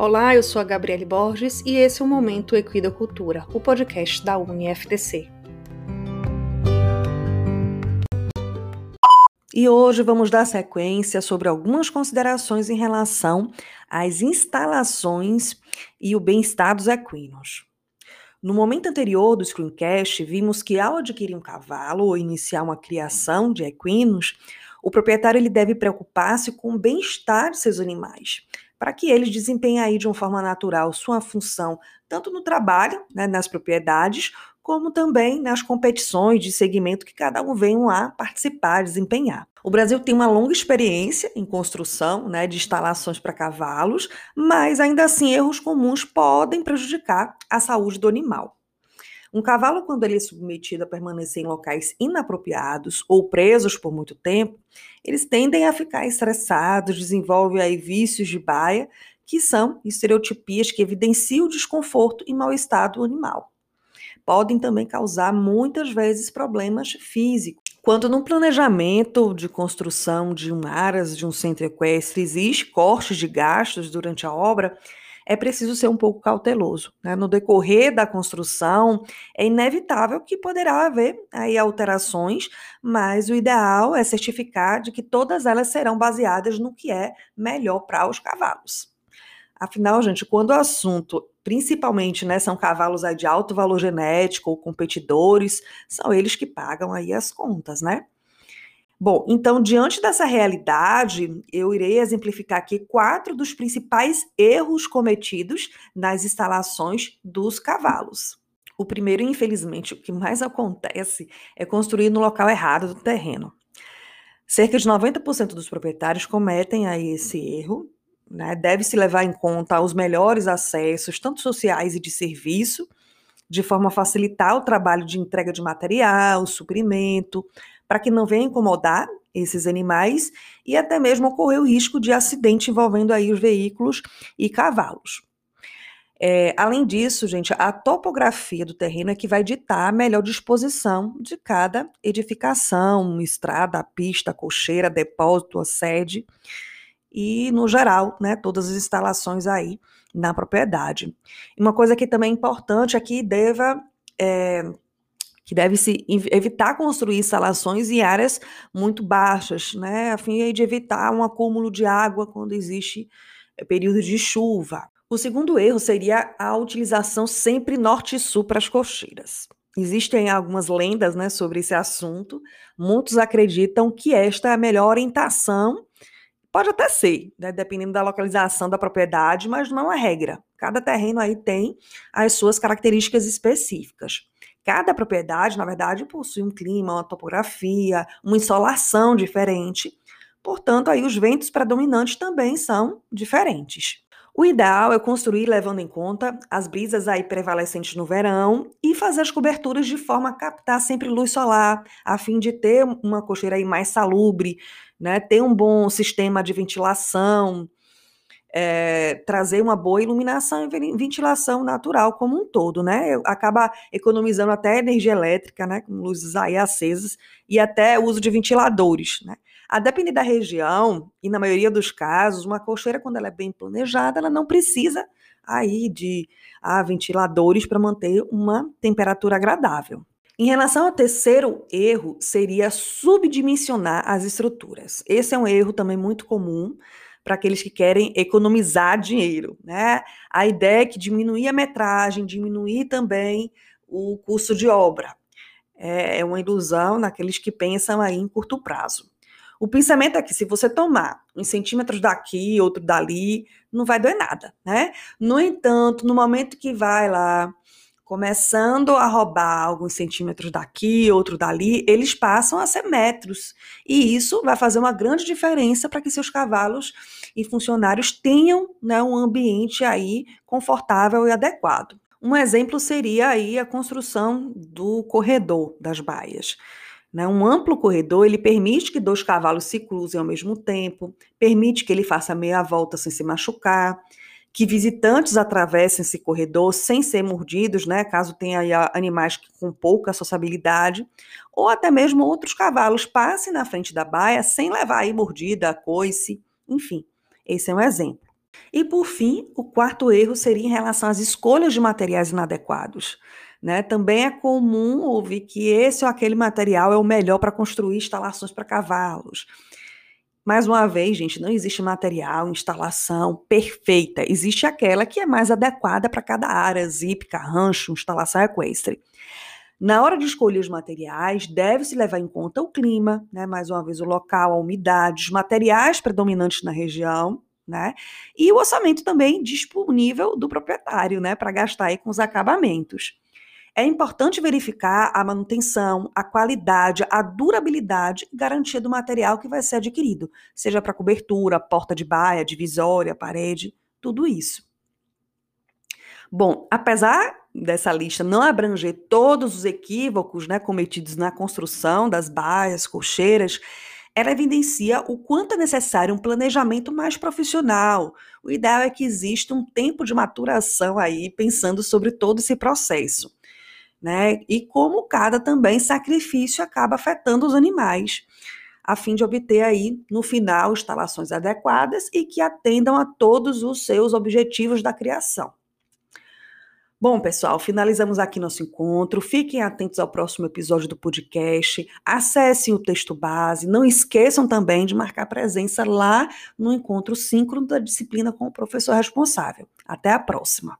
Olá, eu sou a Gabriele Borges e esse é o Momento Equidocultura, o podcast da UniFTC. E hoje vamos dar sequência sobre algumas considerações em relação às instalações e o bem-estar dos equinos. No momento anterior do Screencast, vimos que ao adquirir um cavalo ou iniciar uma criação de equinos, o proprietário ele deve preocupar-se com o bem-estar de seus animais, para que eles desempenhem aí de uma forma natural sua função, tanto no trabalho, né, nas propriedades, como também nas competições de segmento que cada um vem lá participar, desempenhar. O Brasil tem uma longa experiência em construção né, de instalações para cavalos, mas ainda assim erros comuns podem prejudicar a saúde do animal. Um cavalo, quando ele é submetido a permanecer em locais inapropriados ou presos por muito tempo, eles tendem a ficar estressados, desenvolvem aí vícios de baia, que são estereotipias que evidenciam o desconforto e mal-estar do animal. Podem também causar muitas vezes problemas físicos. Quando no planejamento de construção de um aras, de um centro equestre, existe cortes de gastos durante a obra, é preciso ser um pouco cauteloso. Né? No decorrer da construção, é inevitável que poderá haver aí alterações, mas o ideal é certificar de que todas elas serão baseadas no que é melhor para os cavalos. Afinal, gente, quando o assunto, principalmente, né, são cavalos de alto valor genético ou competidores, são eles que pagam aí as contas, né? Bom, então, diante dessa realidade, eu irei exemplificar aqui quatro dos principais erros cometidos nas instalações dos cavalos. O primeiro, infelizmente, o que mais acontece é construir no local errado do terreno. Cerca de 90% dos proprietários cometem aí esse erro. Né? Deve-se levar em conta os melhores acessos, tanto sociais e de serviço, de forma a facilitar o trabalho de entrega de material, suprimento, para que não venha incomodar esses animais e até mesmo ocorrer o risco de acidente envolvendo aí os veículos e cavalos. É, além disso, gente, a topografia do terreno é que vai ditar a melhor disposição de cada edificação, estrada, pista, cocheira, depósito, sede e, no geral, né, todas as instalações aí na propriedade. Uma coisa que também é importante é que deva é, que deve-se evitar construir instalações em áreas muito baixas, né, a fim de evitar um acúmulo de água quando existe eh, período de chuva. O segundo erro seria a utilização sempre norte e sul para as cocheiras. Existem algumas lendas né, sobre esse assunto. Muitos acreditam que esta é a melhor orientação. Pode até ser, né, dependendo da localização da propriedade, mas não é regra. Cada terreno aí tem as suas características específicas. Cada propriedade, na verdade, possui um clima, uma topografia, uma insolação diferente. Portanto, aí os ventos predominantes também são diferentes. O ideal é construir levando em conta as brisas aí prevalecentes no verão e fazer as coberturas de forma a captar sempre luz solar, a fim de ter uma cocheira aí mais salubre, né? Ter um bom sistema de ventilação, é, trazer uma boa iluminação e ventilação natural como um todo, né? Acaba economizando até energia elétrica, né? Com luzes aí acesas e até uso de ventiladores, né? A depender da região, e na maioria dos casos, uma cocheira, quando ela é bem planejada, ela não precisa aí de ah, ventiladores para manter uma temperatura agradável. Em relação ao terceiro erro, seria subdimensionar as estruturas. Esse é um erro também muito comum, para aqueles que querem economizar dinheiro, né? A ideia é que diminuir a metragem, diminuir também o custo de obra. É, é uma ilusão naqueles que pensam aí em curto prazo. O pensamento é que se você tomar uns centímetros daqui, outro dali, não vai doer nada, né? No entanto, no momento que vai lá começando a roubar alguns centímetros daqui, outro dali, eles passam a ser metros. E isso vai fazer uma grande diferença para que seus cavalos e funcionários tenham né, um ambiente aí confortável e adequado. Um exemplo seria aí a construção do corredor das baias. Né? Um amplo corredor ele permite que dois cavalos se cruzem ao mesmo tempo, permite que ele faça meia volta sem se machucar, que visitantes atravessem esse corredor sem ser mordidos, né, caso tenha animais com pouca sociabilidade, ou até mesmo outros cavalos passem na frente da baia sem levar aí mordida, coice, enfim. Esse é um exemplo. E por fim, o quarto erro seria em relação às escolhas de materiais inadequados. Né? Também é comum ouvir que esse ou aquele material é o melhor para construir instalações para cavalos. Mais uma vez, gente, não existe material, instalação perfeita. Existe aquela que é mais adequada para cada área, zípica, rancho, instalação equestre. Na hora de escolher os materiais, deve-se levar em conta o clima, né? mais uma vez, o local, a umidade, os materiais predominantes na região, né? E o orçamento também disponível do proprietário, né? Para gastar aí com os acabamentos. É importante verificar a manutenção, a qualidade, a durabilidade e garantia do material que vai ser adquirido, seja para cobertura, porta de baia, divisória, parede, tudo isso. Bom, apesar dessa lista não abranger todos os equívocos né, cometidos na construção das baias, cocheiras, ela evidencia o quanto é necessário um planejamento mais profissional. O ideal é que exista um tempo de maturação aí, pensando sobre todo esse processo. Né? E como cada também sacrifício acaba afetando os animais, a fim de obter aí, no final, instalações adequadas e que atendam a todos os seus objetivos da criação. Bom, pessoal, finalizamos aqui nosso encontro. Fiquem atentos ao próximo episódio do podcast. Acessem o texto base. Não esqueçam também de marcar presença lá no encontro síncrono da disciplina com o professor responsável. Até a próxima.